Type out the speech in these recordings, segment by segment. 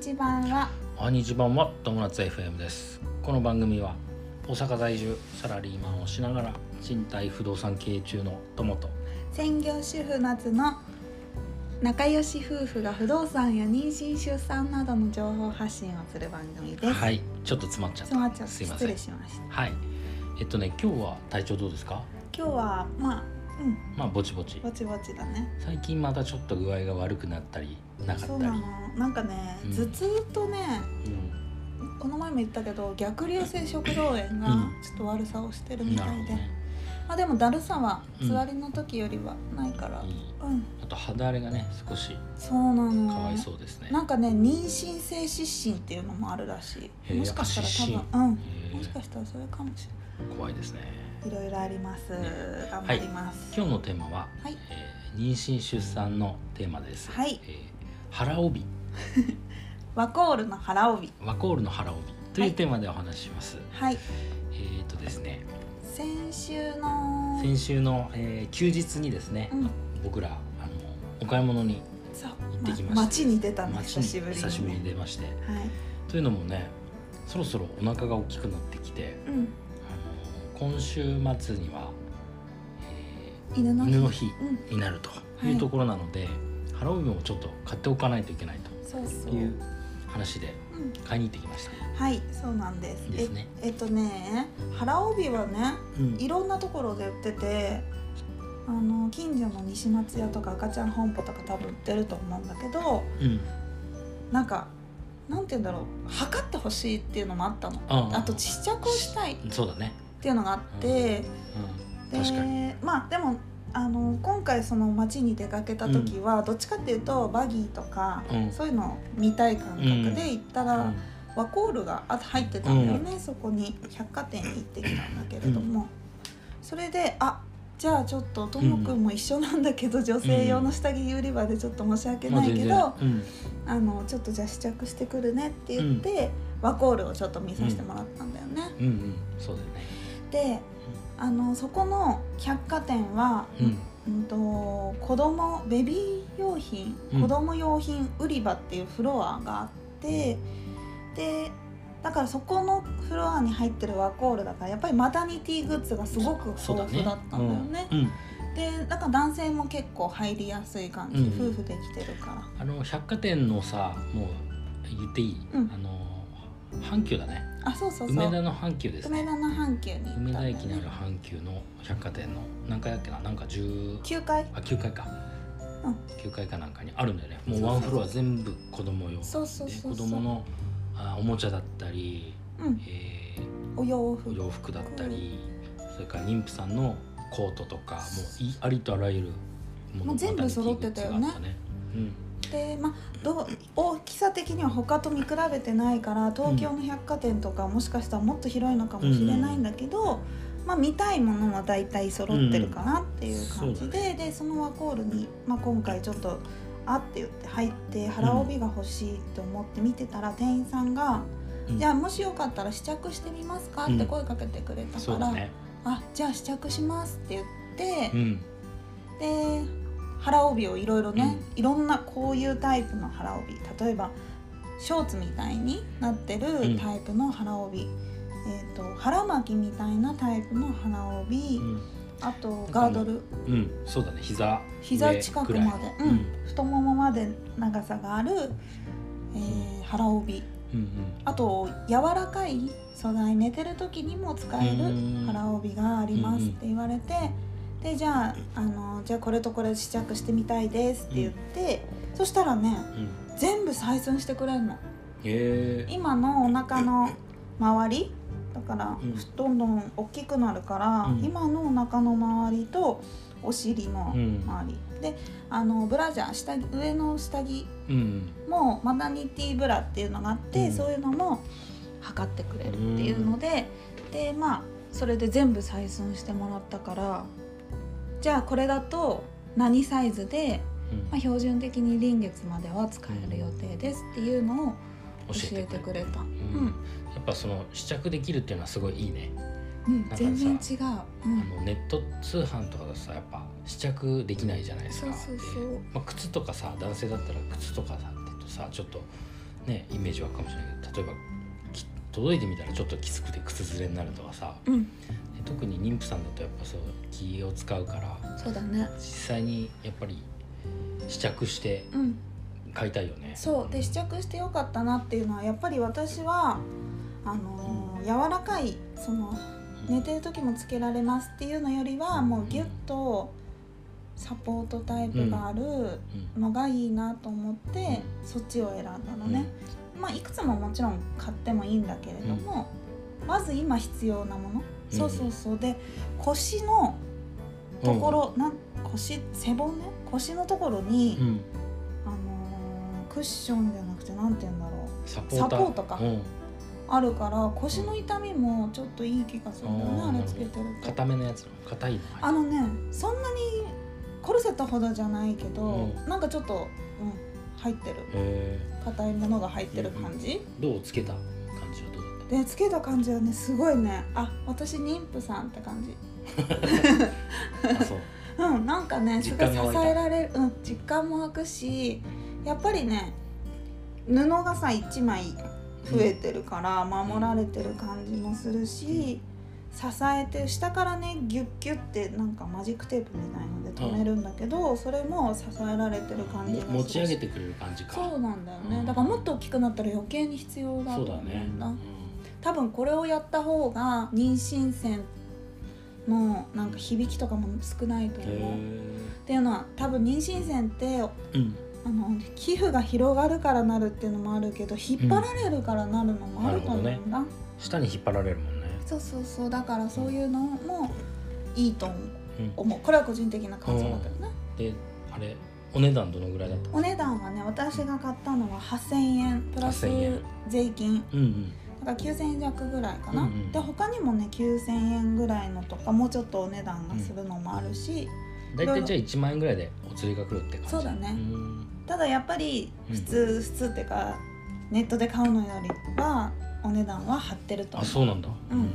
日版は？おはにち版は友達 FM です。この番組は大阪在住サラリーマンをしながら賃貸不動産経営中の友と専業主婦夏の仲良し夫婦が不動産や妊娠出産などの情報発信をする番組です。はい。ちょっと詰まっちゃった。詰まっちゃって失礼しました。はい。えっとね今日は体調どうですか？今日はまあうん。まあぼちぼち。ぼちぼちだね。最近またちょっと具合が悪くなったりなかったり。そうなの。なんかね、うん。頭痛とねうん。この前も言ったけど逆流性食道炎がうん。ちょっと悪さをしてるみたいで、なるほどね。まあでもだるさはうん座りの時よりはないから、いいうん。あと肌荒れがね少しそうなの。かわいそうですね。なんかね妊娠性湿疹っていうのもあるらしへえい。もしかしたら多分うん。へもしかしたらそれかもしれ怖いですね。ない。いろいろあります。ね頑張ります。今日のテーマは、はいえー妊娠出産のテーマです、はいえー腹帯 ワコールの腹帯。ワコールの腹帯というテーマでお話しします、はい。えっ、とですね先週の。先週の、えー休日にですね、うん。僕らあのお買い物にそう。行ってきましたま街に出たね街久しぶりに。久しぶりに出ましてはい。というのもねそろそろお腹が大きくなってきてうん。今週末には、え犬の犬の日うん。になるとはいいうところなので、腹帯もちょっと買っておかないといけない。という話でうん。買いに行ってきました。はい、そうなんです。ねええっとね、腹帯はね、うんいろんなところで売ってて。あの近所の西松屋とか赤ちゃん本舗とか多分売ってると思うんだけどうんなんかなんて言うんだろう測ってほしいっていうのもあったのあと試着をしたいっそうだね、ていうのがあって、うん、確かに。でまあでもあの今回その街に出かけた時は、どっちかっていうとバギーとか、うん。そういうのを見たい感覚で行ったら、うん。ワコールがあ入ってたんだよね、そこに。百貨店に行ってきたんだけれども、それであじゃあちょっとともくんも一緒なんだけど、女性用の下着売り場でちょっと申し訳まあないけど、あのちょっとじゃあ試着してくるねって言って、ワコールをちょっと見させてもらったんだよね。うん、うん。うんそうだよね。であのそこの百貨店は、うん。うんと子供ベビー用品うん。子供用品売り場っていうフロアがあって、でだからそこのフロアに入ってるワコールだからやっぱりマタニティグッズがすごく豊富だったんだよね。うん。うん。でだから男性も結構入りやすい感じ、うん。夫婦できてるから。あの百貨店のさもう言っていい、うん。あの阪急だねあそうそうそう。梅田の阪急ですね。梅田の阪急に行ったん梅田駅にある阪急の百貨店の何階だっけな？なんか10 9階？あ9階か、うん。9階かなんかにあるんだよね。もそうワンフロア全部子供用。そうそうでそう。子供のあおもちゃだったり、うん。えお洋ー服洋服だったりそれから妊婦さんのコートとかもういありとあらゆるももう全部揃ってたよね。マタニでまあどう大きさ的には他と見比べてないから東京の百貨店とかもしかしたらもっと広いのかもしれないんだけど、まあ、見たいものは大体揃ってるかなっていう感じうんで,、でそのワコールに、まあ、今回ちょっとあって言って入って腹帯が欲しいって思って見てたら店員さんが「うん。じゃあもしよかったら試着してみますか?」って声かけてくれたから「そうだね。あじゃあ試着します」って言ってう。ん。で腹帯をいろいろね、いろんなこういうタイプの腹帯。例えばショーツみたいになってるうん。タイプの腹帯、えー、と腹巻きみたいなタイプの腹帯、うん。あとガードル。うん。そうだね。膝。膝近くまで、うん。太ももまで長さがある、えー腹帯。うんあと柔らかい素材寝てる時にも使えるうん。腹帯がありますって言われて、でじゃああのじゃあこれとこれ試着してみたいですって言って、そしたらねうん。うん全部採寸してくれるの。今のお腹の周りだから、うん。どんどん大きくなるから、うん。今のお腹の周りとお尻のうん。周り、であのブラジャー下着上の下着うん。もマナニティブラっていうのがあって、うん。そういうのも測ってくれるっていうので、でまあそれで全部採寸してもらったからじゃあこれだと何サイズで、まあ、標準的に臨月までは使える予定ですっていうのを教えてくれた。ううん。んやっぱその試着できるっていうのはすごいいいね、うん。全然違う。うん。あのネット通販とかだとさやっぱ試着できないじゃないですか。そうそうそう。でまあ、靴とかさ男性だったら靴とかだとさちょっとねイメージはあるかもしれないけど例えばき届いてみたらちょっときつくて靴ずれになるとかさ。うん。で特に妊婦さんだとやっぱそう気を使うからそうだね。実際にやっぱり試着してうん。買いたいよね。そう。で試着してよかったなっていうのはやっぱり私はあのー柔らかいその寝てる時もつけられますっていうのよりはもうギュッとサポートタイプがあるうん。のがいいなと思ってそっちを選んだのね、まあいくつももちろん買ってもいいんだけれども、まず今必要なもの、うん。そうそうそう。で腰のところ、なん腰背骨？腰のところに、うん。うんあのークッションじゃなくてなんて言うんだろう。サポートか。うん。あるから腰の痛みもちょっといい気がするんだよねあれつけてると。硬めのやつの硬いのあのねそんなにコルセットほどじゃないけど、うん。なんかちょっと、うん、入ってる。へ硬いものが入ってる感じ、ーどうつけた感じはどうだっでつけた感じはねすごいね。あ私妊婦さんって感じ。た あそう。うんなんかねすごい支えられる。うん実感も湧くしやっぱりね布がさ1枚増えてるから守られてる感じもするし、支えて下からねギュッギュッてなんかマジックテープみたいので留めるんだけど、それも支えられてる感じが持ち上げてくれる感じか。そうなんだよね。うん。だからもっと大きくなったら余計に必要だと思そうだね。うん。多分これをやった方が妊娠線のなんか響きとかも少ないと思う。へっていうのは多分妊娠線ってーうん。あの皮膚が広がるからなるっていうのもあるけど引っ張られるからなるのもあると思うんだ、なる下に引っ張られるもんねそうそうそう。だからそういうのもいいと思う。うんこれは個人的な感想だけどね。であれお値段どのぐらいだった？お値段はね私が買ったのは8000円。プラス8000円税金うんうん。だから9000円弱ぐらいかな、うんうんで他にもね9000円ぐらいのとかもうちょっとお値段がするのもあるし、大体じゃあ1万円ぐらいでお釣りが来るって感じそうだね。ん。ただやっぱりうん。普通、普通っていうかネットで買うのよりはお値段は張ってると。あそうなんだ。うん。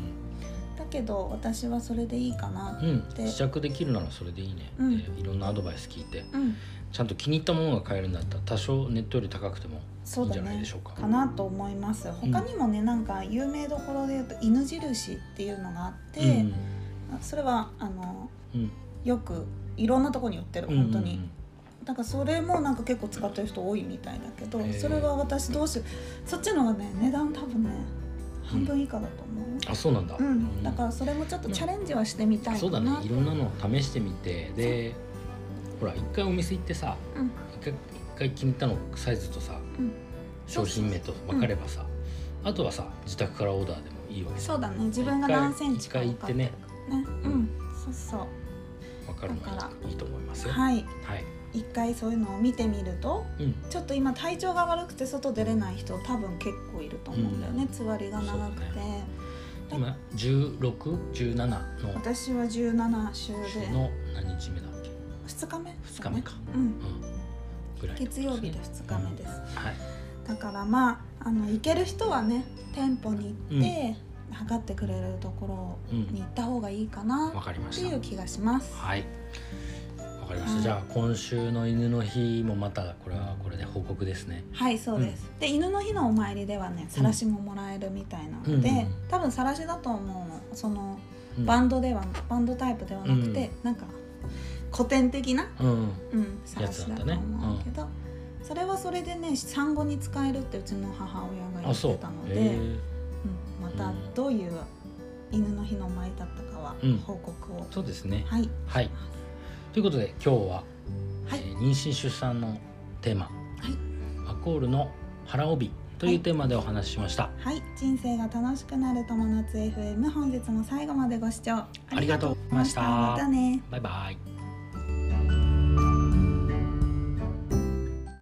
だけど私はそれでいいかなうん、うん、で試着できるならそれでいいね、うん。でいろんなアドバイス聞いて。うん。ちゃんと気に入ったものが買えるんだったら多少ネットより高くてもいいんじゃないでしょうか。かなと思います。他にもね、なんか有名どころで言うと犬印っていうのがあって、うん。それはあのうん。よくいろんなとこに売ってるうん本当に、だからそれもなんか結構使ってる人多いみたいだけどそれは私どうしよう。そっちのがね値段多分ね半分以下だと思う。よ、あそうなんだ、うん。だからそれもちょっとチャレンジはしてみたいそうだね。いろんなのを試してみて。でほら一回お店行ってさうん。一回気に入ったのサイズとさうん。商品名と分かればさ、あとはさ自宅からオーダーでもいいわけそうだね。自分が何センチか一回行ってね。ねうん。そうそう。分かるのがいいと思いますよ。はい。はい一回そういうのを見てみるとうん。ちょっと今体調が悪くて外出れない人多分結構いると思うんだよね、うん。つわりが長くて、そう今1617の。私は17週で。の何日目だっけ？2日目？2日目か、うん。うん。ぐらい月曜日で2日目です、はい。だからまああの行ける人はね店舗に行って、測ってくれるところに行った方がいいかなっていう気がします。はいわかりました、はい。じゃあ今週の犬の日もまたこれはこれで報告ですね。はいそうです、で犬の日のお参りではねさらしももらえるみたいなので、うんうん多分さらしだと思うの。そのうん。バンドでは、バンドタイプではなくて、なんか古典的な、うん。うん、さらしだと思うけど、それはそれでね産後に使えるってうちの母親が言ってたので、へう。ん、またどういう犬の日の舞だったかはうん。報告を、ーそうですね。はい。はいということで今日は、はい。えー妊娠出産のテーマ。はい。アコールの腹帯というテーマでお話ししました、はい。人生が楽しくなる友達 FM 本日も最後までご視聴。ありがとうございました。またね。バイバイ